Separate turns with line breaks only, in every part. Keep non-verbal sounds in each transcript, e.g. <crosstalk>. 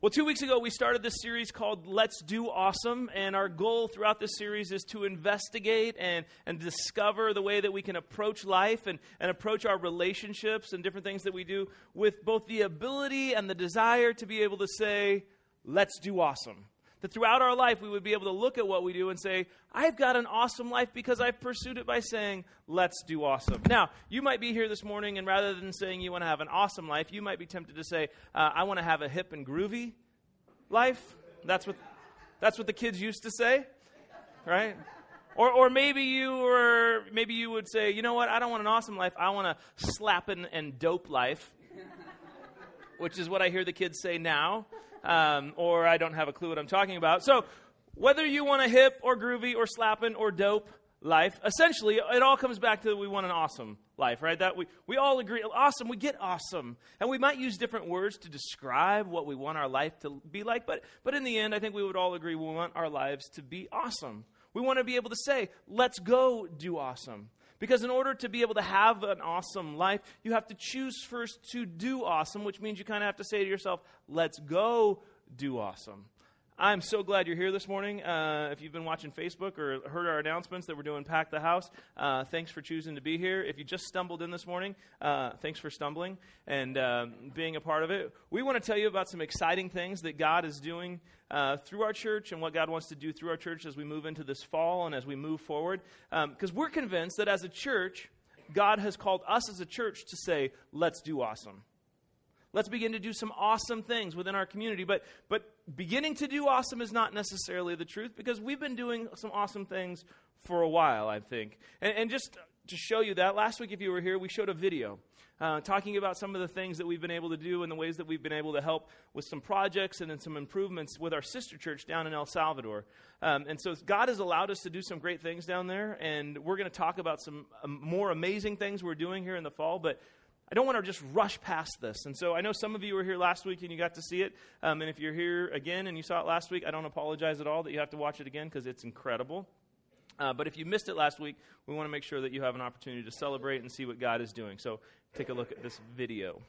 Well, two weeks ago, we started this series called Let's Do Awesome, and our goal throughout this series is to investigate and, and discover the way that we can approach life and, and approach our relationships and different things that we do with both the ability and the desire to be able to say, Let's do awesome. That throughout our life, we would be able to look at what we do and say, I've got an awesome life because I've pursued it by saying, let's do awesome. Now, you might be here this morning, and rather than saying you want to have an awesome life, you might be tempted to say, uh, I want to have a hip and groovy life. That's what, that's what the kids used to say, right? Or, or maybe you were, maybe you would say, you know what, I don't want an awesome life, I want a slapping and dope life, which is what I hear the kids say now um, or I don't have a clue what I'm talking about. So, whether you want a hip or groovy or slapping or dope life, essentially, it all comes back to we want an awesome life, right? That we, we all agree, awesome, we get awesome. And we might use different words to describe what we want our life to be like, but, but in the end, I think we would all agree we want our lives to be awesome. We want to be able to say, let's go do awesome. Because in order to be able to have an awesome life, you have to choose first to do awesome, which means you kind of have to say to yourself, let's go do awesome. I'm so glad you're here this morning. Uh, if you've been watching Facebook or heard our announcements that we're doing Pack the House, uh, thanks for choosing to be here. If you just stumbled in this morning, uh, thanks for stumbling and uh, being a part of it. We want to tell you about some exciting things that God is doing uh, through our church and what God wants to do through our church as we move into this fall and as we move forward. Because um, we're convinced that as a church, God has called us as a church to say, let's do awesome. Let's begin to do some awesome things within our community. But, but beginning to do awesome is not necessarily the truth because we've been doing some awesome things for a while, I think. And, and just to show you that, last week, if you were here, we showed a video uh, talking about some of the things that we've been able to do and the ways that we've been able to help with some projects and then some improvements with our sister church down in El Salvador. Um, and so God has allowed us to do some great things down there, and we're going to talk about some um, more amazing things we're doing here in the fall. But I don't want to just rush past this. And so I know some of you were here last week and you got to see it. Um, and if you're here again and you saw it last week, I don't apologize at all that you have to watch it again because it's incredible. Uh, but if you missed it last week, we want to make sure that you have an opportunity to celebrate and see what God is doing. So take a look at this video.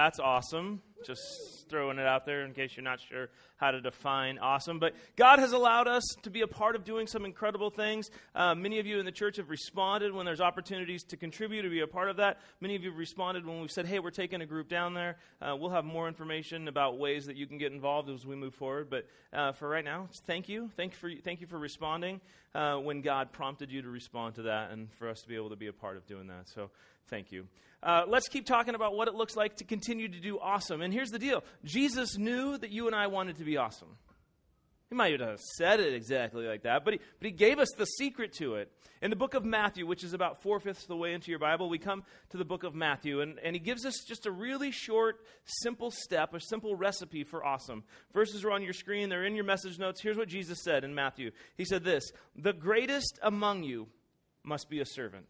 That's awesome. Just throwing it out there in case you're not sure how to define awesome. But God has allowed us to be a part of doing some incredible things. Uh, many of you in the church have responded when there's opportunities to contribute, to be a part of that. Many of you have responded when we've said, hey, we're taking a group down there. Uh, we'll have more information about ways that you can get involved as we move forward. But uh, for right now, thank you. Thank you for, thank you for responding uh, when God prompted you to respond to that and for us to be able to be a part of doing that. So thank you. Uh, let's keep talking about what it looks like to continue to do awesome. And here's the deal Jesus knew that you and I wanted to be awesome. He might have said it exactly like that, but he, but he gave us the secret to it. In the book of Matthew, which is about four fifths of the way into your Bible, we come to the book of Matthew, and, and he gives us just a really short, simple step, a simple recipe for awesome. Verses are on your screen, they're in your message notes. Here's what Jesus said in Matthew He said this The greatest among you must be a servant.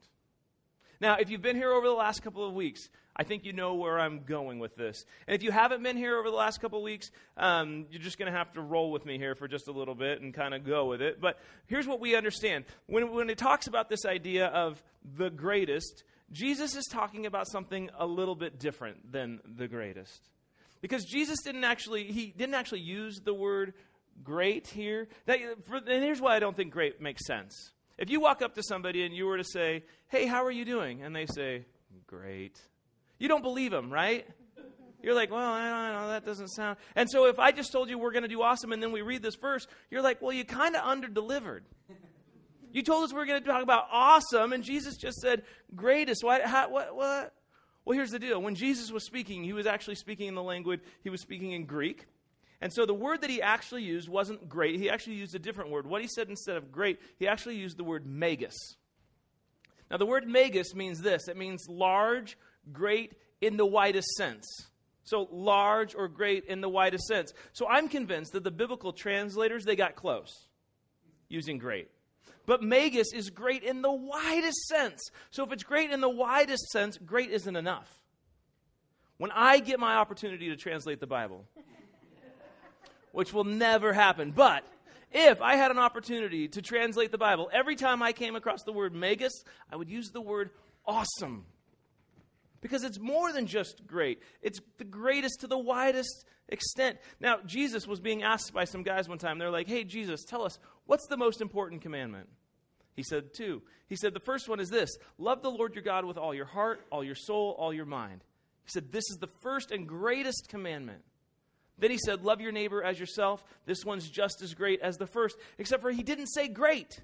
Now, if you've been here over the last couple of weeks, I think you know where I'm going with this. And if you haven't been here over the last couple of weeks, um, you're just going to have to roll with me here for just a little bit and kind of go with it. But here's what we understand when, when it talks about this idea of the greatest, Jesus is talking about something a little bit different than the greatest. Because Jesus didn't actually, he didn't actually use the word great here. That, for, and here's why I don't think great makes sense. If you walk up to somebody and you were to say, Hey, how are you doing? And they say, Great. You don't believe them, right? You're like, well, I don't know, that doesn't sound. And so if I just told you we're going to do awesome and then we read this verse, you're like, well, you kind of under delivered. You told us we are going to talk about awesome, and Jesus just said greatest. Why, how, what, what? Well, here's the deal. When Jesus was speaking, he was actually speaking in the language, he was speaking in Greek. And so the word that he actually used wasn't great. He actually used a different word. What he said instead of great, he actually used the word megas. Now, the word megas means this it means large, great in the widest sense. So, large or great in the widest sense. So, I'm convinced that the biblical translators, they got close using great. But megas is great in the widest sense. So, if it's great in the widest sense, great isn't enough. When I get my opportunity to translate the Bible, which will never happen. But if I had an opportunity to translate the Bible, every time I came across the word megas, I would use the word awesome. Because it's more than just great, it's the greatest to the widest extent. Now, Jesus was being asked by some guys one time. They're like, hey, Jesus, tell us, what's the most important commandment? He said, two. He said, the first one is this love the Lord your God with all your heart, all your soul, all your mind. He said, this is the first and greatest commandment. Then he said, Love your neighbor as yourself. This one's just as great as the first, except for he didn't say great.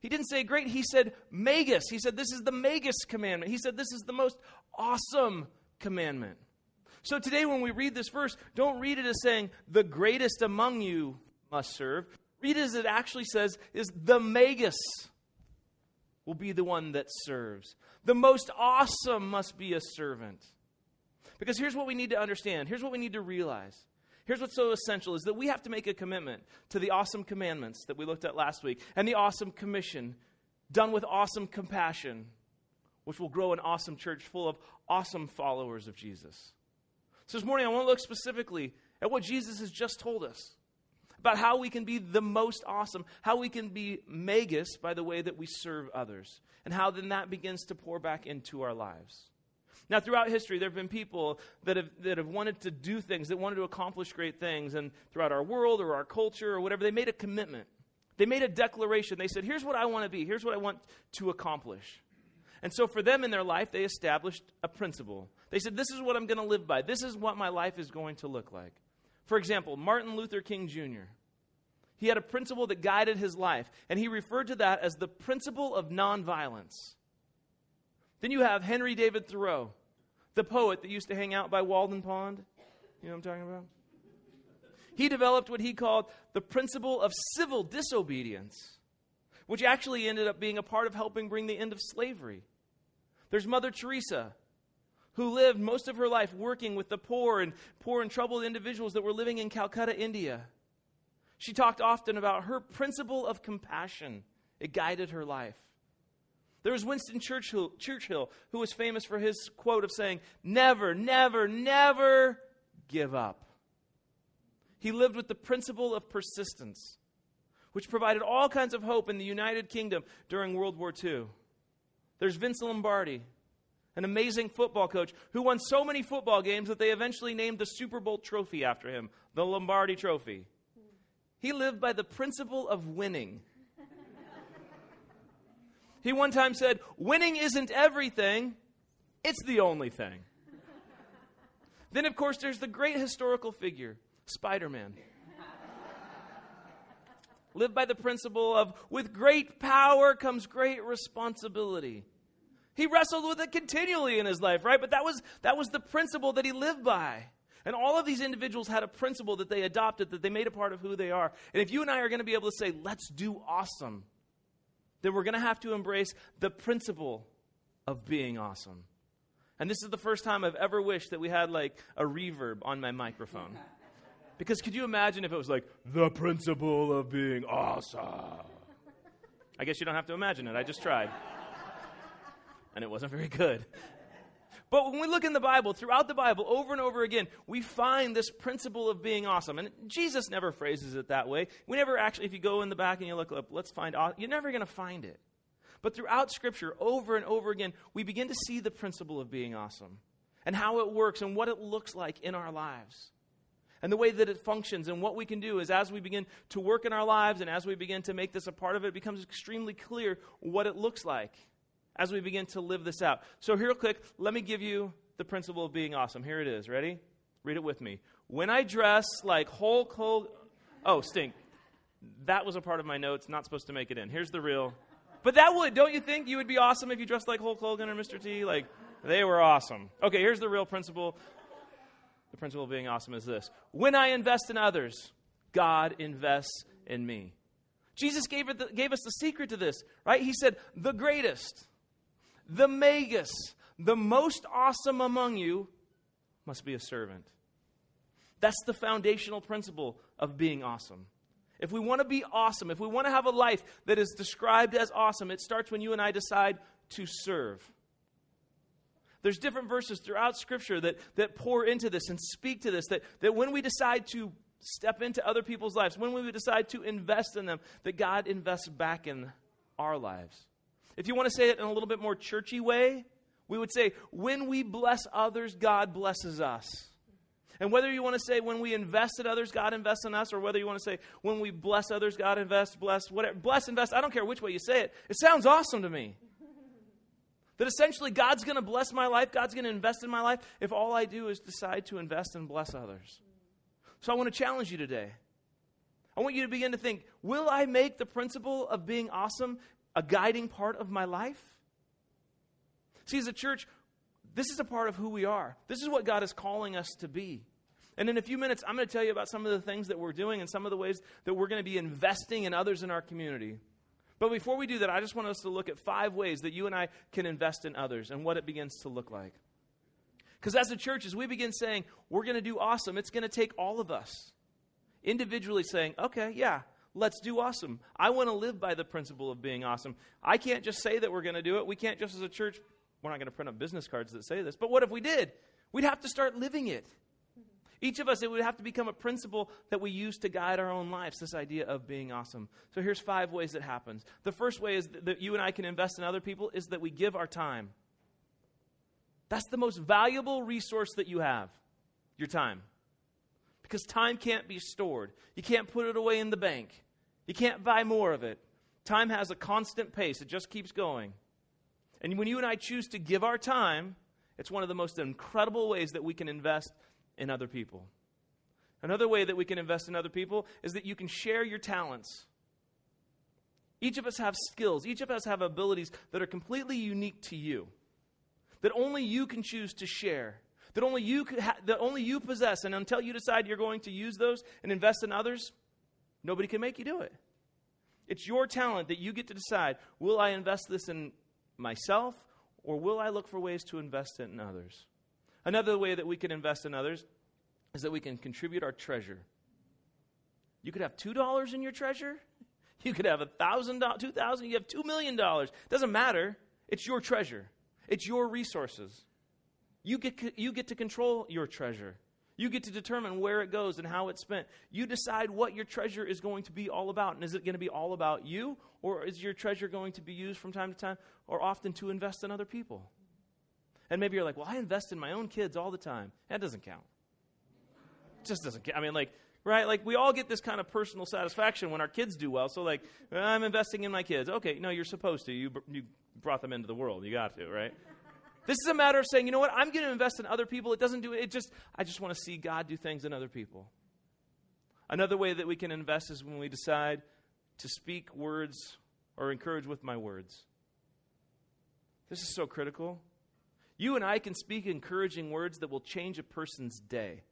He didn't say great. He said megas. He said, This is the megas commandment. He said, This is the most awesome commandment. So today, when we read this verse, don't read it as saying, The greatest among you must serve. Read it as it actually says, is the megas will be the one that serves. The most awesome must be a servant. Because here's what we need to understand. Here's what we need to realize. Here's what's so essential is that we have to make a commitment to the awesome commandments that we looked at last week and the awesome commission done with awesome compassion, which will grow an awesome church full of awesome followers of Jesus. So this morning, I want to look specifically at what Jesus has just told us about how we can be the most awesome, how we can be megas by the way that we serve others, and how then that begins to pour back into our lives. Now, throughout history, there have been people that have, that have wanted to do things, that wanted to accomplish great things. And throughout our world or our culture or whatever, they made a commitment. They made a declaration. They said, Here's what I want to be, here's what I want to accomplish. And so, for them in their life, they established a principle. They said, This is what I'm going to live by, this is what my life is going to look like. For example, Martin Luther King Jr. He had a principle that guided his life, and he referred to that as the principle of nonviolence. Then you have Henry David Thoreau, the poet that used to hang out by Walden Pond. You know what I'm talking about? He developed what he called the principle of civil disobedience, which actually ended up being a part of helping bring the end of slavery. There's Mother Teresa, who lived most of her life working with the poor and poor and troubled individuals that were living in Calcutta, India. She talked often about her principle of compassion. It guided her life. There was Winston Churchill, Churchill, who was famous for his quote of saying, Never, never, never give up. He lived with the principle of persistence, which provided all kinds of hope in the United Kingdom during World War II. There's Vince Lombardi, an amazing football coach who won so many football games that they eventually named the Super Bowl trophy after him, the Lombardi Trophy. He lived by the principle of winning. He one time said, Winning isn't everything, it's the only thing. then, of course, there's the great historical figure, Spider Man. Live by the principle of with great power comes great responsibility. He wrestled with it continually in his life, right? But that was, that was the principle that he lived by. And all of these individuals had a principle that they adopted, that they made a part of who they are. And if you and I are going to be able to say, let's do awesome, then we're going to have to embrace the principle of being awesome. And this is the first time I've ever wished that we had like a reverb on my microphone. <laughs> Because could you imagine if it was like, the principle of being awesome? I guess you don't have to imagine it. I just tried and it wasn't very good. But when we look in the Bible, throughout the Bible, over and over again, we find this principle of being awesome. And Jesus never phrases it that way. We never actually, if you go in the back and you look up, let's find, awesome, you're never going to find it. But throughout Scripture, over and over again, we begin to see the principle of being awesome and how it works and what it looks like in our lives. And the way that it functions and what we can do is as we begin to work in our lives and as we begin to make this a part of it, it becomes extremely clear what it looks like as we begin to live this out. So, here, real quick, let me give you the principle of being awesome. Here it is. Ready? Read it with me. When I dress like Hulk Hogan. Oh, stink. That was a part of my notes, not supposed to make it in. Here's the real. But that would, don't you think you would be awesome if you dressed like Hulk Hogan or Mr. T? Like, they were awesome. Okay, here's the real principle. The principle of being awesome is this When I invest in others, God invests in me. Jesus gave, the, gave us the secret to this, right? He said, the greatest the megas, the most awesome among you, must be a servant. That's the foundational principle of being awesome. If we want to be awesome, if we want to have a life that is described as awesome, it starts when you and I decide to serve. There's different verses throughout Scripture that, that pour into this and speak to this, that, that when we decide to step into other people's lives, when we decide to invest in them, that God invests back in our lives. If you want to say it in a little bit more churchy way, we would say, when we bless others, God blesses us. And whether you want to say when we invest in others, God invests in us, or whether you want to say when we bless others, God invests, bless, whatever, bless, invest, I don't care which way you say it. It sounds awesome to me. <laughs> that essentially God's going to bless my life, God's going to invest in my life if all I do is decide to invest and bless others. So I want to challenge you today. I want you to begin to think will I make the principle of being awesome a guiding part of my life? See, as a church, this is a part of who we are. This is what God is calling us to be. And in a few minutes, I'm going to tell you about some of the things that we're doing and some of the ways that we're going to be investing in others in our community. But before we do that, I just want us to look at five ways that you and I can invest in others and what it begins to look like. Because as a church, as we begin saying, we're going to do awesome, it's going to take all of us individually saying, okay, yeah, let's do awesome. I want to live by the principle of being awesome. I can't just say that we're going to do it. We can't just as a church, we're not going to print up business cards that say this. But what if we did? We'd have to start living it. Each of us, it would have to become a principle that we use to guide our own lives, this idea of being awesome. So here's five ways it happens. The first way is that you and I can invest in other people is that we give our time. That's the most valuable resource that you have your time. Because time can't be stored, you can't put it away in the bank. You can't buy more of it. Time has a constant pace, it just keeps going. And when you and I choose to give our time, it's one of the most incredible ways that we can invest in other people. Another way that we can invest in other people is that you can share your talents. Each of us have skills, each of us have abilities that are completely unique to you, that only you can choose to share, that only you, ha- that only you possess. And until you decide you're going to use those and invest in others, Nobody can make you do it. It's your talent that you get to decide will I invest this in myself or will I look for ways to invest it in others? Another way that we can invest in others is that we can contribute our treasure. You could have $2 in your treasure. <laughs> You could have $1,000, $2,000, you have $2 million. It Doesn't matter. It's your treasure. It's your resources. You get, you get to control your treasure. You get to determine where it goes and how it's spent. You decide what your treasure is going to be all about. And is it going to be all about you? Or is your treasure going to be used from time to time or often to invest in other people? And maybe you're like, well, I invest in my own kids all the time. That doesn't count. It just doesn't count. I mean, like, right? Like, we all get this kind of personal satisfaction when our kids do well. So, like, I'm investing in my kids. Okay, no, you're supposed to. You, you brought them into the world. You got to, right? This is a matter of saying, you know what, I'm going to invest in other people. It doesn't do it. It just, I just want to see God do things in other people. Another way that we can invest is when we decide to speak words or encourage with my words. This is so critical. You and I can speak encouraging words that will change a person's day.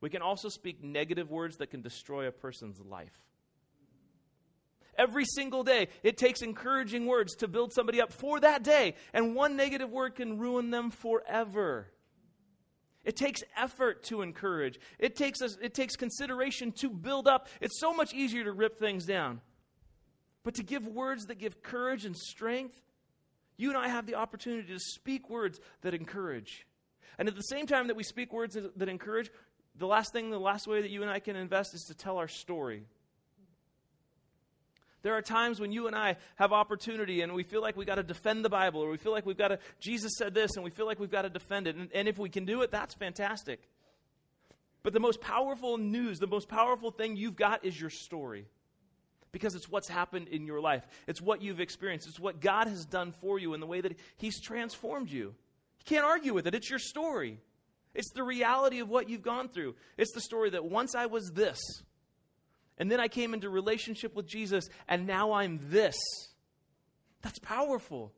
We can also speak negative words that can destroy a person's life. Every single day, it takes encouraging words to build somebody up for that day, and one negative word can ruin them forever. It takes effort to encourage. It takes, us, it takes consideration to build up. It's so much easier to rip things down. But to give words that give courage and strength, you and I have the opportunity to speak words that encourage. And at the same time that we speak words that, encourage, the last thing, the last way that you and I can invest is to tell our story. There are times when you and I have opportunity and we feel like we got to defend the Bible or we feel like we've got to, Jesus said this and we feel like we've got to defend it. And, and if we can do it, that's fantastic. But the most powerful news, the most powerful thing you've got is your story. Because it's what's happened in your life. It's what you've experienced. It's what God has done for you in the way that He's transformed you. You can't argue with it. It's your story. It's the reality of what you've gone through. It's the story that once I was this, and then I came into relationship with Jesus, and now I'm this. That's powerful.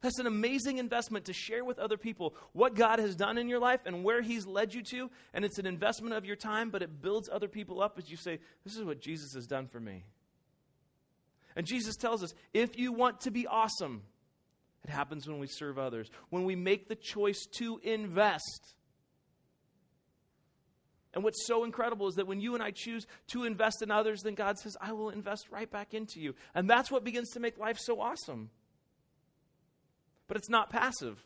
That's an amazing investment to share with other people what God has done in your life and where He's led you to. And it's an investment of your time, but it builds other people up as you say, This is what Jesus has done for me. And Jesus tells us if you want to be awesome, it happens when we serve others, when we make the choice to invest. And what's so incredible is that when you and I choose to invest in others, then God says, I will invest right back into you. And that's what begins to make life so awesome. But it's not passive.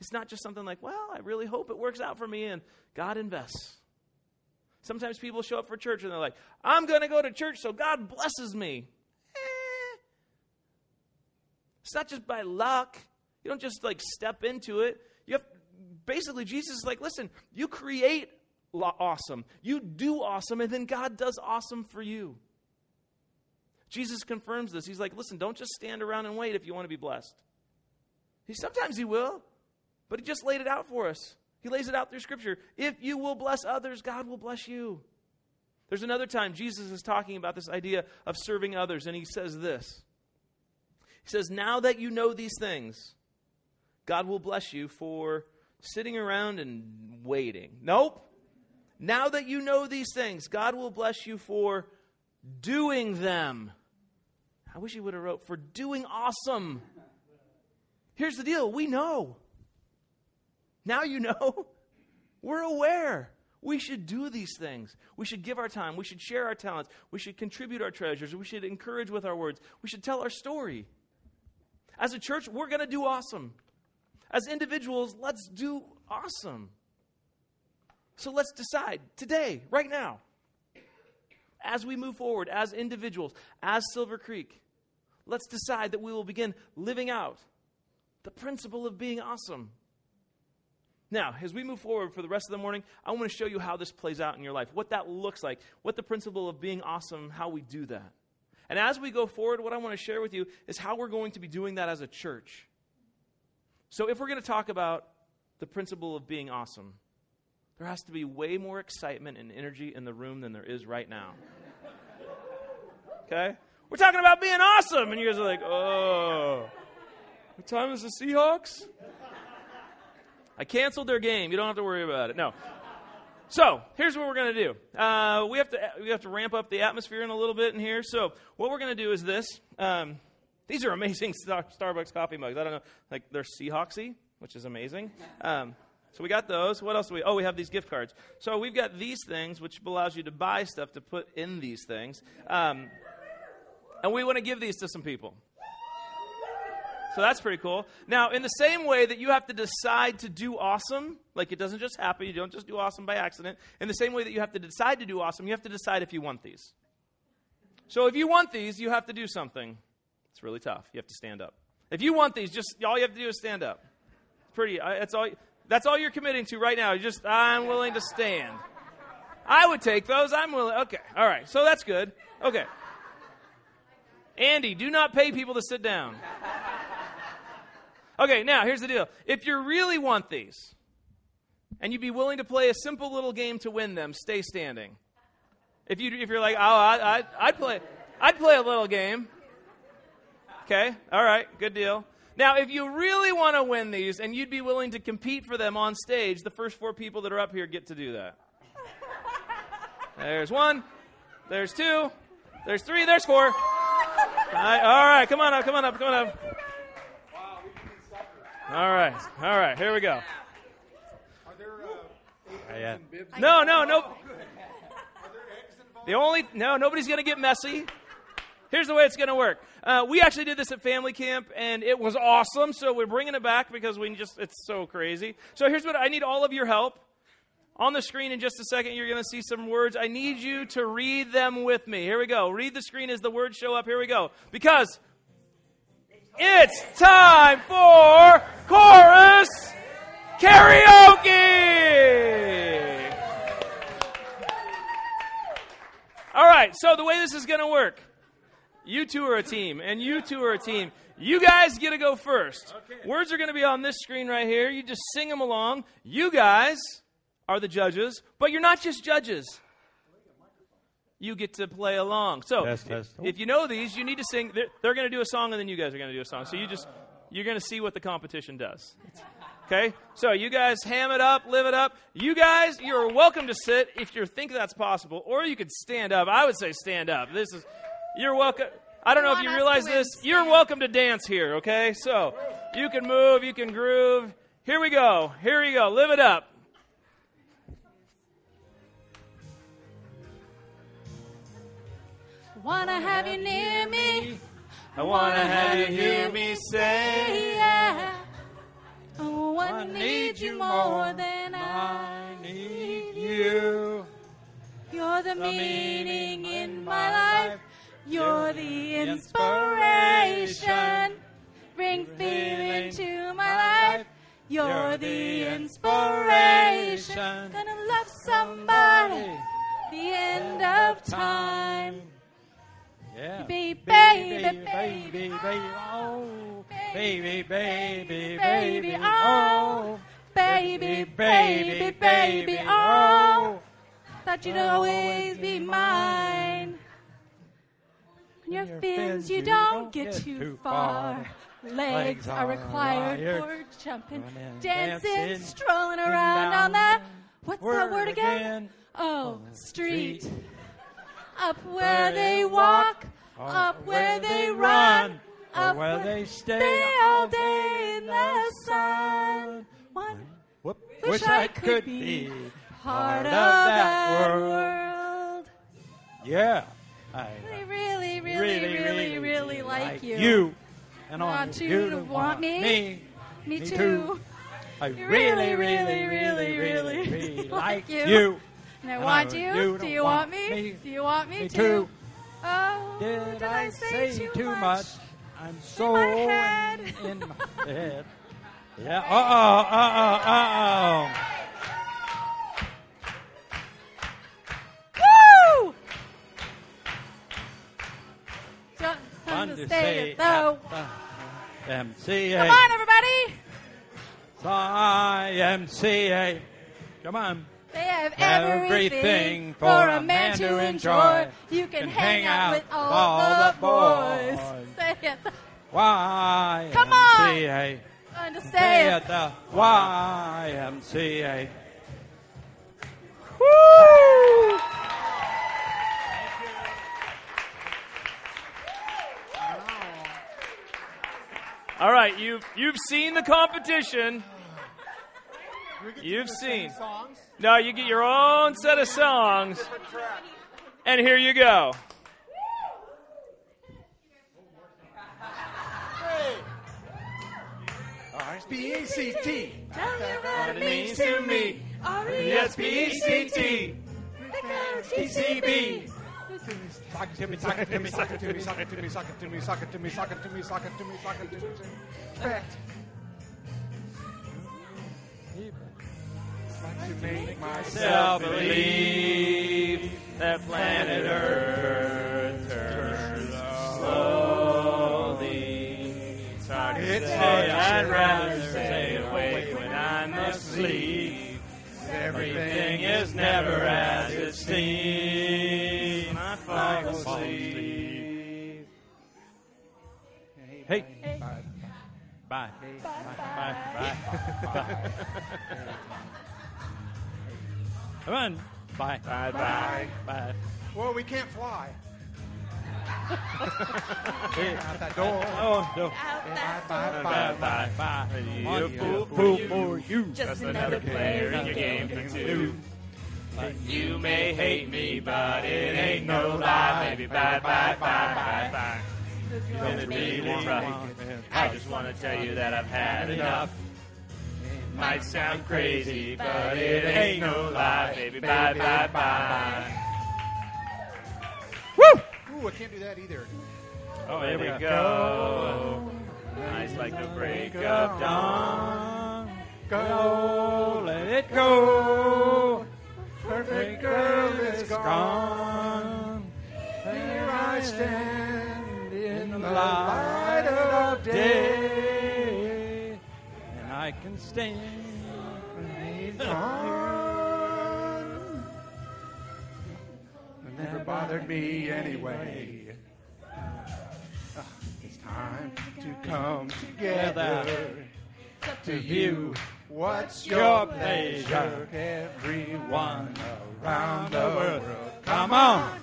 It's not just something like, well, I really hope it works out for me, and God invests. Sometimes people show up for church and they're like, I'm going to go to church so God blesses me. Eh. It's not just by luck. You don't just like step into it. You have basically Jesus is like, listen, you create awesome. You do awesome, and then God does awesome for you. Jesus confirms this. He's like, listen, don't just stand around and wait if you want to be blessed. He sometimes he will, but he just laid it out for us. He lays it out through scripture. If you will bless others, God will bless you. There's another time Jesus is talking about this idea of serving others, and he says this. He says, Now that you know these things, God will bless you for sitting around and waiting. Nope. Now that you know these things, God will bless you for doing them. I wish he would have wrote for doing awesome. Here's the deal, we know. Now you know. <laughs> We're aware. We should do these things. We should give our time. We should share our talents. We should contribute our treasures. We should encourage with our words. We should tell our story. As a church, we're going to do awesome. As individuals, let's do awesome. So let's decide today, right now, as we move forward, as individuals, as Silver Creek, let's decide that we will begin living out the principle of being awesome. Now, as we move forward for the rest of the morning, I want to show you how this plays out in your life, what that looks like, what the principle of being awesome, how we do that. And as we go forward, what I want to share with you is how we're going to be doing that as a church. So, if we're going to talk about the principle of being awesome, there has to be way more excitement and energy in the room than there is right now. Okay? We're talking about being awesome, and you guys are like, oh. What time is the Seahawks? I canceled their game. You don't have to worry about it. No. So here's what we're going to do. Uh, we have to we have to ramp up the atmosphere in a little bit in here. So what we're going to do is this. Um, these are amazing <laughs> Starbucks coffee mugs. I don't know, like they're Seahawksy, which is amazing. Um, so we got those. What else do we? Oh, we have these gift cards. So we've got these things, which allows you to buy stuff to put in these things, um, and we want to give these to some people. So that's pretty cool. Now, in the same way that you have to decide to do awesome, like it doesn't just happen, you don't just do awesome by accident. In the same way that you have to decide to do awesome, you have to decide if you want these. So if you want these, you have to do something. It's really tough. You have to stand up. If you want these, just all you have to do is stand up. It's pretty. That's all. That's all you're committing to right now. You just I'm willing to stand. I would take those. I'm willing. Okay. All right. So that's good. Okay. Andy, do not pay people to sit down. Okay, now here's the deal. If you really want these, and you'd be willing to play a simple little game to win them, stay standing. If you if you're like, oh, I, I I'd play I'd play a little game. Okay, all right, good deal. Now, if you really want to win these and you'd be willing to compete for them on stage, the first four people that are up here get to do that. <laughs> There's one, there's two, there's three, there's four. All right, all right, come on up, come on up, come on up. All right, all right, here we go. Are there uh, yeah. No, no, no. The only no, nobody's going to get messy. Here's the way it's going to work. Uh, we actually did this at family camp, and it was awesome. So we're bringing it back because we just it's so crazy. So here's what I need all of your help. On the screen in just a second, you're going to see some words. I need you to read them with me. Here we go. Read the screen as the words show up. Here we go. Because it's time for chorus karaoke. All right, so the way this is going to work you two are a team, and you two are a team. You guys get to go first. Okay. Words are going to be on this screen right here. You just sing them along. You guys are the judges, but you're not just judges. You get to play along. So, test, test. if you know these, you need to sing. They're, they're going to do a song, and then you guys are going to do a song. So you just you're going to see what the competition does. Okay? So you guys ham it up, live it up. You guys, you're welcome to sit if you think that's possible, or you could stand up. I would say stand up. This is you're welcome. I don't know if you realize this. You're welcome to dance here, okay? So you can move, you can groove. Here we go. Here we go. Live it up.
Wanna have you near me?
I wanna have you hear me say,
yeah. Oh, I wanna need you more than I need you. You're the meaning in my life. You're the inspiration. Bring feeling to my life. You're the inspiration. Gonna love somebody. The end of time.
Yeah.
Baby,
baby,
baby,
baby, baby, oh, baby, baby,
baby,
baby,
oh. oh, baby, baby, baby, oh. oh. Thought you'd always be mine. On your fins, you don't get too far. Legs are required for jumping, dancing, strolling around on that. What's that word again? Oh, street. Up where they walk, up where they run, up
where they stay
stay all day in the sun. One,
Whoop.
wish I could be part of that world.
Yeah. I
I really, really, really, really, like you.
You. And I
Want you to want me?
Me.
Me
Me
too.
too. I really, really, really, really, really like <laughs> you.
And I
And
want
I-
you.
you
Do you want
want
me?
me.
Do you want me,
Me
too?
too.
Oh,
Did I say too much? I'm so
my head.
in, in my head. <laughs> Yeah. Uh oh. Uh oh. Uh oh.
Just
Fun
to
to
say
say
it though.
MCA.
Come on, everybody.
YMCA. Come on.
They have
Everything
everything
for a man to enjoy.
You can,
Can
hang
hang
out with all,
all
the boys.
boys. <laughs>
Say it.
YMCA.
Come on. To
Say
it.
the YMCA.
Woo!
All right, you've you've seen the competition. You've seen. No, you get your own set of songs. And here you go.
R-S-P-A-C-T.
Tell me what
What it means to me.
R-E-S-P-E-C-T.
P-C-B.
Sock it to me, sock it to me, sock it to me, sock it to me, sock it to me, sock it to me, sock it to me, sock it to me, sock it to me. Like to make myself
Self believe that planet Earth turns slowly. It's hard to
It's
say.
hard
I'd rather stay awake when I'm asleep. Everything is never as it seems.
Bye. Bye. Bye. Bye. Come on. Bye.
Bye bye.
Bye.
Well, we can't fly. <laughs> Out that door.
Oh, no.
Bye, bye,
Bye
bye.
bye.
Bye.
You fool
Fool
for
for you.
Just another player in your game for two. You may hate me, but it ain't no lie, baby. Bye, bye, bye, bye, bye. It's been really rough. I just want to tell you that I've had enough. It Might sound crazy, but it ain't no lie, baby. Bye, bye, bye. Woo!
Ooh, I can't do that either.
Oh, there we go. Nice like the break of dawn.
Go,
Let it go.
perfect girl is gone.
gone.
Here I stand
in the
light of day.
And I can stand.
He's gone. It never bothered me anyway. It's time to come together. To you, what's your pleasure. Everyone around the world.
Come on.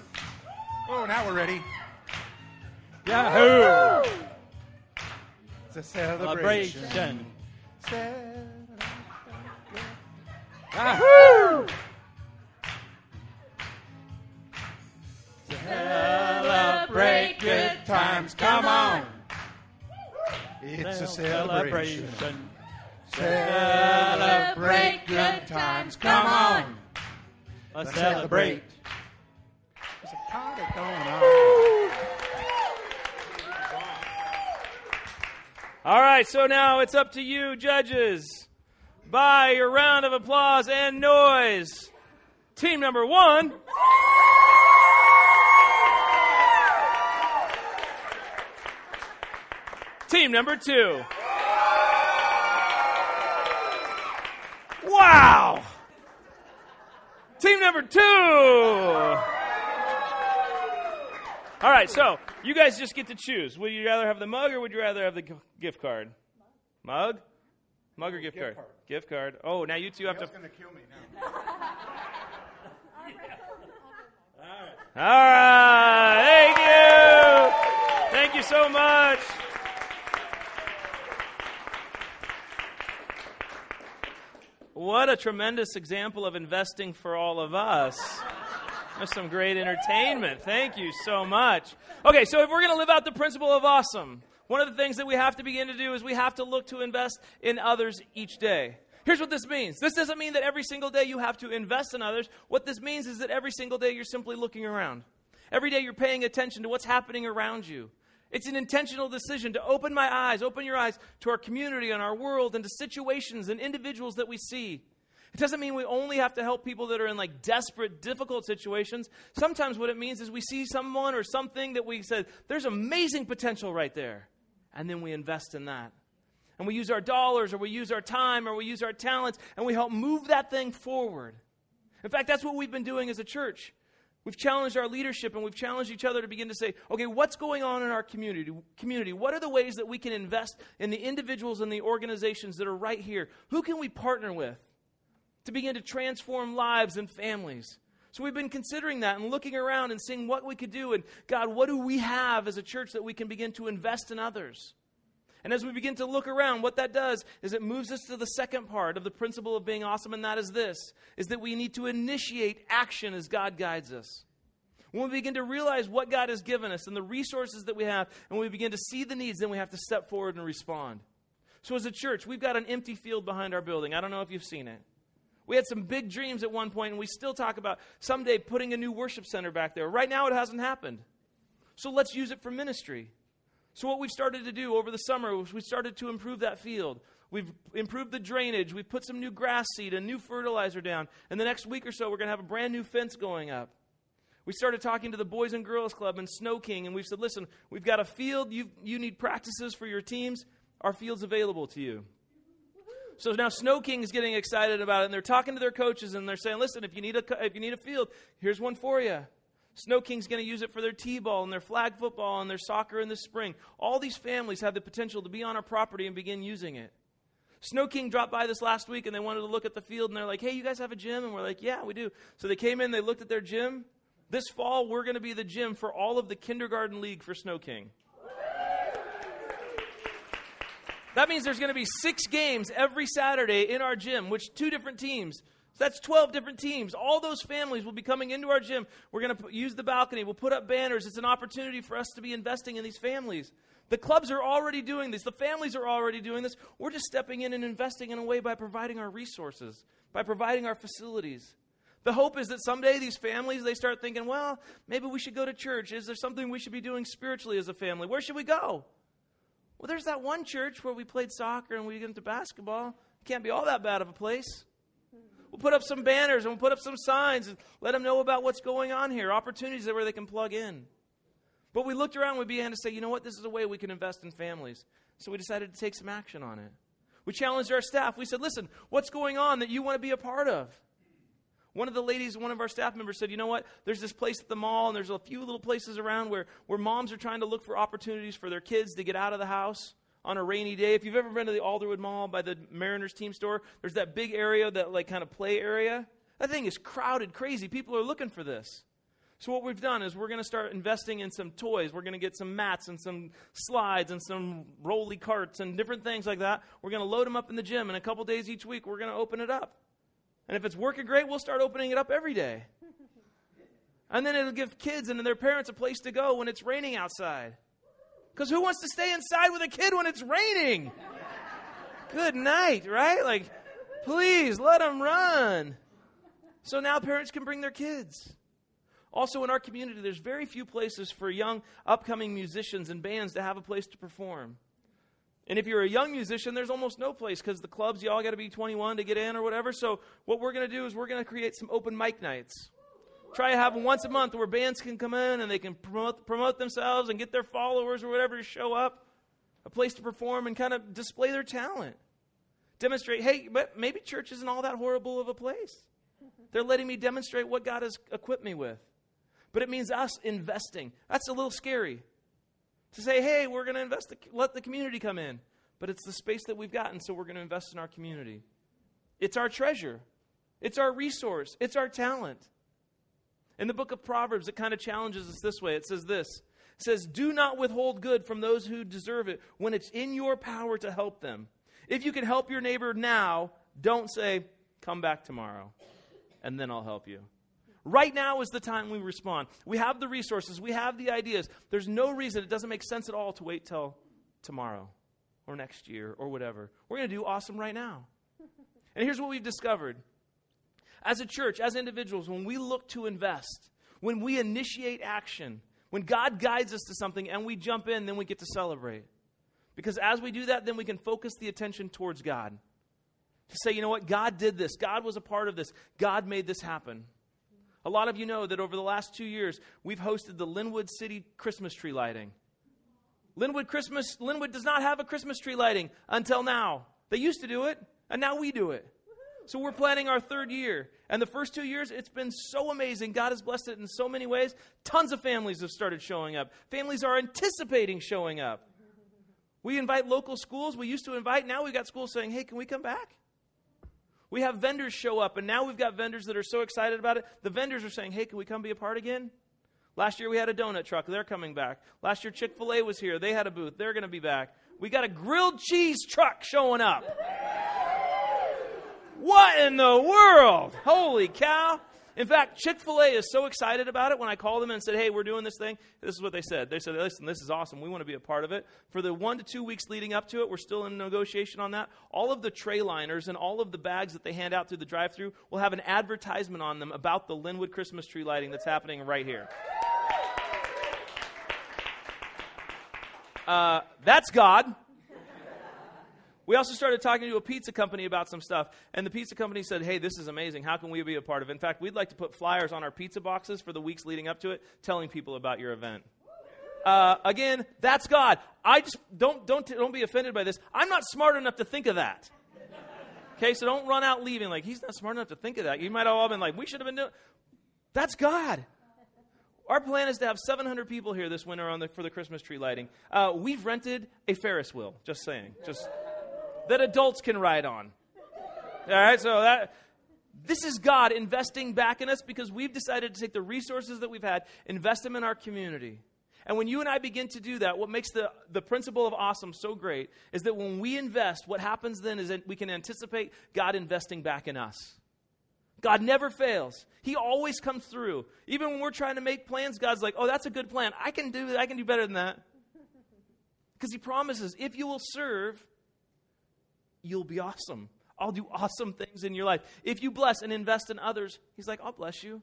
Oh, now we're ready.
Yahoo!
It's a celebration.
Celebration.
Celebration.
Yahoo!
Celebrate good
times. Come on. It's a celebration. Celebrate good times. Come on. Let's
celebrate.
There's a party going on.
All right, so now it's up to you, judges. By your round of applause and noise. Team number one. Team number two. Wow! Team number two. All right, so you guys just get to choose. Would you rather have the mug or would you rather have the g- gift card? Mug? Mug or gift, card?
card.
Gift card. Oh, now you two have to.
That's going to kill me now. <laughs>
All right. Thank you. Thank you so much. What a tremendous example of investing for all of us. That's some great entertainment. Thank you so much. Okay, so if we're going to live out the principle of awesome, one of the things that we have to begin to do is we have to look to invest in others each day. Here's what this means. This doesn't mean that every single day you have to invest in others. What this means is that every single day you're simply looking around. Every day you're paying attention to what's happening around you. It's an intentional decision to open my eyes, open your eyes to our community and our world and to situations and individuals that we see. It doesn't mean we only have to help people that are in like desperate, difficult situations. Sometimes what it means is we see someone or something that we said, there's amazing potential right there. And then we invest in that. And we use our dollars or we use our time or we use our talents and we help move that thing forward. In fact, that's what we've been doing as a church. We've challenged our leadership and we've challenged each other to begin to say, okay, what's going on in our community? Community, what are the ways that we can invest in the individuals and the organizations that are right here? Who can we partner with to begin to transform lives and families? So we've been considering that and looking around and seeing what we could do and God, what do we have as a church that we can begin to invest in others? And as we begin to look around, what that does is it moves us to the second part of the principle of being awesome, and that is this is that we need to initiate action as God guides us. When we begin to realize what God has given us and the resources that we have, and we begin to see the needs, then we have to step forward and respond. So, as a church, we've got an empty field behind our building. I don't know if you've seen it. We had some big dreams at one point, and we still talk about someday putting a new worship center back there. Right now, it hasn't happened. So, let's use it for ministry. So, what we've started to do over the summer was we started to improve that field. We've improved the drainage. We've put some new grass seed and new fertilizer down. And the next week or so, we're going to have a brand new fence going up. We started talking to the Boys and Girls Club and Sno-King, and we've said, listen, we've got a field. You, you need practices for your teams. Our field's available to you. So now Sno-King is getting excited about it, and they're talking to their coaches, and they're saying, listen, if you need a, if you need a field, here's one for you. Sno-King's going to use it for their T-ball and their flag football and their soccer in the spring. All these families have the potential to be on our property and begin using it. Sno-King dropped by this last week and they wanted to look at the field and they're like, hey, you guys have a gym? And we're like, yeah, we do. So they came in, they looked at their gym. This fall, we're going to be the gym for all of the kindergarten league for Sno-King. That means there's going to be six games every Saturday in our gym, which two different teams. So that's 12 different teams. All those families will be coming into our gym. We're going to use the balcony. We'll put up banners. It's an opportunity for us to be investing in these families. The clubs are already doing this. The families are already doing this. We're just stepping in and investing in a way by providing our resources, by providing our facilities. The hope is that someday these families they start thinking, well, maybe we should go to church. Is there something we should be doing spiritually as a family? Where should we go? Well, there's that one church where we played soccer and we get into basketball. Can't be all that bad of a place. We'll put up some banners and we'll put up some signs and let them know about what's going on here, opportunities where they can plug in. But we looked around and we began to say, you know what, this is a way we can invest in families. So we decided to take some action on it. We challenged our staff. We said, listen, what's going on that you want to be a part of? One of the ladies, one of our staff members said, You know what? There's this place at the mall, and there's a few little places around where, where moms are trying to look for opportunities for their kids to get out of the house on a rainy day. If you've ever been to the Alderwood Mall by the Mariners team store, there's that big area, that like kind of play area. That thing is crowded, crazy. People are looking for this. So, what we've done is we're going to start investing in some toys. We're going to get some mats and some slides and some rolly carts and different things like that. We're going to load them up in the gym, and a couple days each week, we're going to open it up. And if it's working great, we'll start opening it up every day. And then it'll give kids and their parents a place to go when it's raining outside. Because who wants to stay inside with a kid when it's raining? Good night, right? Like, please let them run. So now parents can bring their kids. Also, in our community, there's very few places for young, upcoming musicians and bands to have a place to perform. And if you're a young musician, there's almost no place because the clubs, you all got to be 21 to get in or whatever. So, what we're going to do is we're going to create some open mic nights. Try to have them once a month where bands can come in and they can promote, promote themselves and get their followers or whatever to show up, a place to perform and kind of display their talent. Demonstrate, hey, but maybe church isn't all that horrible of a place. They're letting me demonstrate what God has equipped me with. But it means us investing. That's a little scary to say, hey, we're going to invest, let the community come in. But it's the space that we've gotten, so we're going to invest in our community. It's our treasure, it's our resource, it's our talent. In the book of Proverbs, it kind of challenges us this way. It says this It says, Do not withhold good from those who deserve it when it's in your power to help them. If you can help your neighbor now, don't say, Come back tomorrow, and then I'll help you. Right now is the time we respond. We have the resources, we have the ideas. There's no reason, it doesn't make sense at all to wait till tomorrow or next year or whatever. We're going to do awesome right now. And here's what we've discovered as a church, as individuals, when we look to invest, when we initiate action, when God guides us to something and we jump in, then we get to celebrate. Because as we do that, then we can focus the attention towards God. To say, you know what, God did this, God was a part of this, God made this happen. A lot of you know that over the last two years, we've hosted the Lynnwood City Christmas tree lighting. Lynnwood Christmas, Lynnwood does not have a Christmas tree lighting until now. They used to do it, and now we do it. So we're planning our third year. And the first two years, it's been so amazing. God has blessed it in so many ways. Tons of families have started showing up. Families are anticipating showing up. We invite local schools. We used to invite. Now we've got schools saying, hey, can we come back? We have vendors show up, and now we've got vendors that are so excited about it. The vendors are saying, hey, can we come be a part again? Last year we had a donut truck. They're coming back. Last year Chick fil A was here. They had a booth. They're going to be back. We got a grilled cheese truck showing up. What in the world? Holy cow. In fact, Chick fil A is so excited about it when I called them and said, hey, we're doing this thing. This is what they said. They said, listen, this is awesome. We want to be a part of it. For the one to two weeks leading up to it, we're still in negotiation on that. All of the tray liners and all of the bags that they hand out through the drive through will have an advertisement on them about the Lynnwood Christmas tree lighting that's happening right here. Uh, that's God. We also started talking to a pizza company about some stuff, and the pizza company said, Hey, this is amazing. How can we be a part of it? In fact, we'd like to put flyers on our pizza boxes for the weeks leading up to it, telling people about your event. Uh, again, that's God. I just don't, don't, don't be offended by this. I'm not smart enough to think of that. Okay, so don't run out leaving like he's not smart enough to think of that. You might have all been like, we should have been doing. That's God. Our plan is to have 700 people here this winter on the, for the Christmas tree lighting. Uh, we've rented a Ferris wheel. Just saying, just that adults can ride on. All right, so that this is God investing back in us because we've decided to take the resources that we've had, invest them in our community. And when you and I begin to do that, what makes the, the principle of awesome so great is that when we invest, what happens then is that we can anticipate God investing back in us. God never fails. He always comes through. Even when we're trying to make plans, God's like, "Oh, that's a good plan. I can do I can do better than that." Because he promises, if you will serve, you'll be awesome. I'll do awesome things in your life. If you bless and invest in others, he's like, "I'll bless you."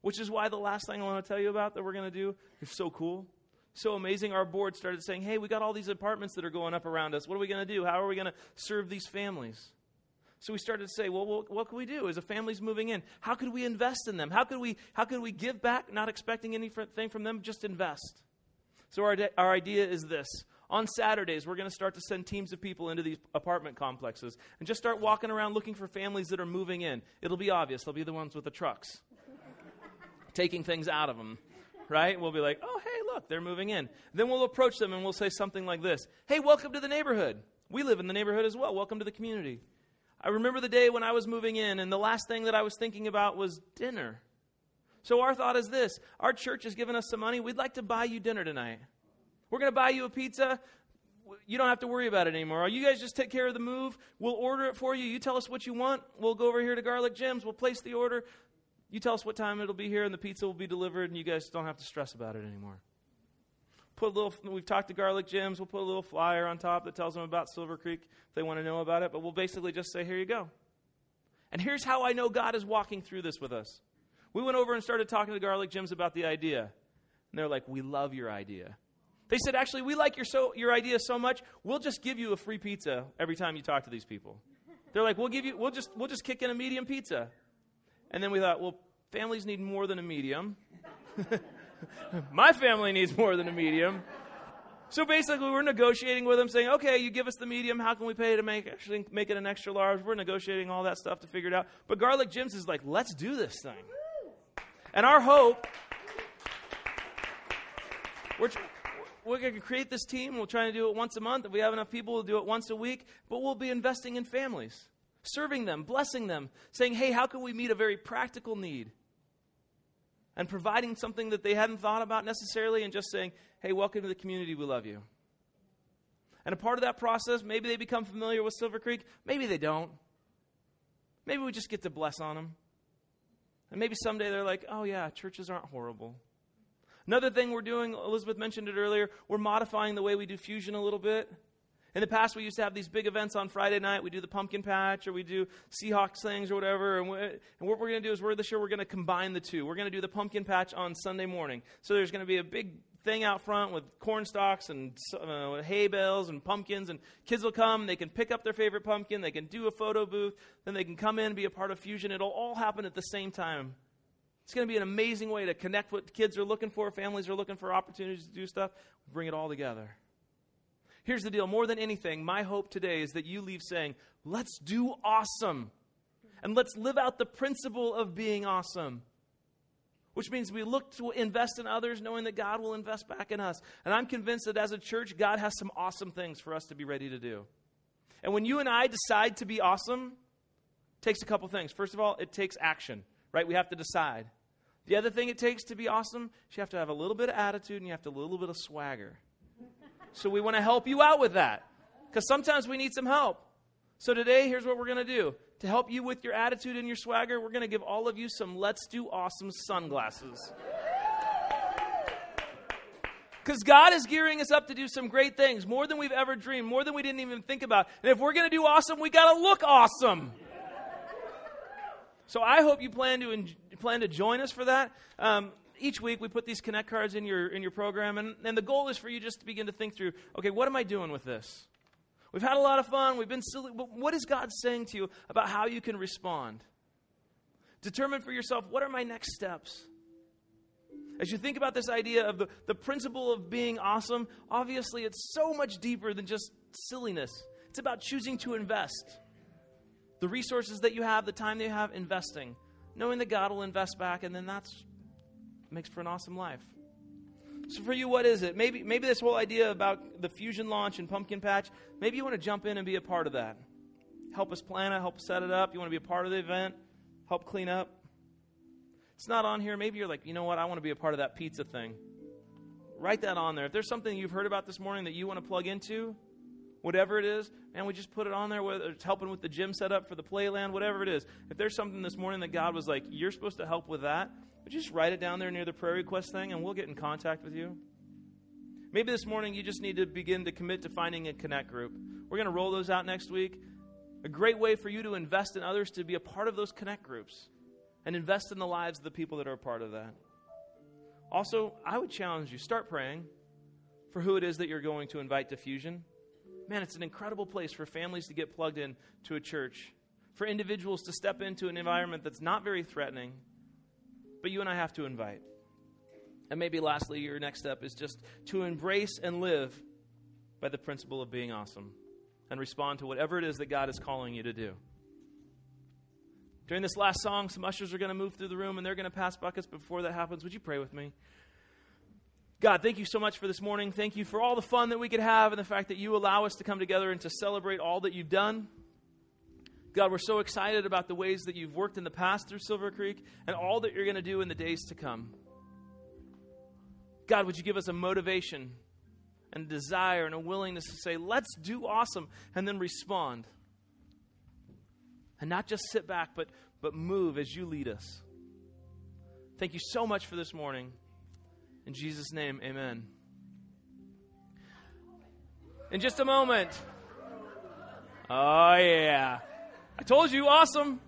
Which is why the last thing I want to tell you about that we're going to do is so cool. So amazing. Our board started saying, "Hey, we got all these apartments that are going up around us. What are we going to do? How are we going to serve these families?" So we started to say, well, what, what can we do as a family's moving in? How could we invest in them? How could we, how could we give back, not expecting anything from them, just invest? So our, our idea is this. On Saturdays, we're going to start to send teams of people into these apartment complexes and just start walking around looking for families that are moving in. It'll be obvious. They'll be the ones with the trucks, taking things out of them, right? We'll be like, oh, hey, look, they're moving in. Then we'll approach them and we'll say something like this Hey, welcome to the neighborhood. We live in the neighborhood as well. Welcome to the community. I remember the day when I was moving in, and the last thing that I was thinking about was dinner. So our thought is this our church has given us some money. We'd like to buy you dinner tonight. We're going to buy you a pizza. You don't have to worry about it anymore. You guys just take care of the move. We'll order it for you. You tell us what you want. We'll go over here to Garlic Jim's. We'll place the order. You tell us what time it'll be here, and the pizza will be delivered, and you guys don't have to stress about it anymore put a little we've talked to garlic Jim's we'll put a little flyer on top that tells them about silver creek if they want to know about it but we'll basically just say here you go and here's how i know god is walking through this with us we went over and started talking to garlic Jim's about the idea and they're like we love your idea they said actually we like your, so, your idea so much we'll just give you a free pizza every time you talk to these people they're like we'll give you we'll just we'll just kick in a medium pizza and then we thought well families need more than a medium <laughs> My family needs more than a medium. So basically, we're negotiating with them, saying, "Okay, you give us the medium. How can we pay to make actually make it an extra large?" We're negotiating all that stuff to figure it out. But Garlic Jim's is like, "Let's do this thing." And our hope, we're we're going to create this team. We're trying to do it once a month. If we have enough people, we'll do it once a week. But we'll be investing in families, serving them, blessing them, saying, "Hey, how can we meet a very practical need?" and providing something that they hadn't thought about necessarily and just saying, hey, welcome to the community, we love you. And a part of that process, maybe they become familiar with Silver Creek, maybe they don't. Maybe we just get to bless on them. And maybe someday they're like, oh, yeah, churches aren't horrible. Another thing we're doing, Elizabeth mentioned it earlier, we're modifying the way we do fusion a little bit. In the past, we used to have these big events on Friday night. We do the pumpkin patch, or we do Seahawks things, or whatever. And, we, and what we're going to do is, we're this year we're going to combine the two. We're going to do the pumpkin patch on Sunday morning. So there's going to be a big thing out front with corn stalks and uh, hay bales and pumpkins, and kids will come. They can pick up their favorite pumpkin. They can do a photo booth. Then they can come in and be a part of Fusion. It'll all happen at the same time. It's going to be an amazing way to connect what kids are looking for, families are looking for opportunities to do stuff. Bring it all together. Here's the deal more than anything, my hope today is that you leave saying, let's do awesome. And let's live out the principle of being awesome. Which means we look to invest in others knowing that God will invest back in us. And I'm convinced that as a church, God has some awesome things for us to be ready to do. And when you and I decide to be awesome, it takes a couple things. First of all, it takes action, right? We have to decide. The other thing it takes to be awesome is you have to have a little bit of attitude and you have to have a little bit of swagger. So we want to help you out with that because sometimes we need some help. So today, here's what we're going to do. To help you with your attitude and your swagger, we're going to give all of you some Let's Do Awesome sunglasses. Because God is gearing us up to do some great things, more than we've ever dreamed, more than we didn't even think about. And if we're going to do awesome, we got to look awesome. So I hope you plan to plan to join us for that. Um, each week we put these connect cards in your in your program, and, and the goal is for you just to begin to think through, okay, what am I doing with this? We've had a lot of fun. We've been silly. But what is God saying to you about how you can respond? Determine for yourself what are my next steps? As you think about this idea of the, the principle of being awesome, obviously it's so much deeper than just silliness. It's about choosing to invest. The resources that you have, the time that you have, investing. Knowing that God will invest back, and then that's makes for an awesome life. So for you, what is it? Maybe maybe this whole idea about the fusion launch and pumpkin patch, maybe you want to jump in and be a part of that. Help us plan it, help set it up. You want to be a part of the event, help clean up. It's not on here. Maybe you're like, you know what? I want to be a part of that pizza thing. Write that on there. If there's something you've heard about this morning that you want to plug into, whatever it is, man, we just put it on there, whether it's helping with the gym setup for the playland, whatever it is. If there's something this morning that God was like, you're supposed to help with that, just write it down there near the prayer request thing and we'll get in contact with you. Maybe this morning you just need to begin to commit to finding a connect group. We're going to roll those out next week. A great way for you to invest in others to be a part of those connect groups and invest in the lives of the people that are a part of that. Also, I would challenge you start praying for who it is that you're going to invite to Fusion. Man, it's an incredible place for families to get plugged in to a church, for individuals to step into an environment that's not very threatening, but you and I have to invite. And maybe lastly, your next step is just to embrace and live by the principle of being awesome and respond to whatever it is that God is calling you to do. During this last song, some ushers are going to move through the room and they're going to pass buckets. Before that happens, would you pray with me? God, thank you so much for this morning. Thank you for all the fun that we could have and the fact that you allow us to come together and to celebrate all that you've done. God, we're so excited about the ways that you've worked in the past through Silver Creek and all that you're going to do in the days to come. God, would you give us a motivation and desire and a willingness to say, let's do awesome, and then respond? and not just sit back, but, but move as you lead us. Thank you so much for this morning. In Jesus' name, amen. In just a moment. Oh, yeah. I told you, awesome.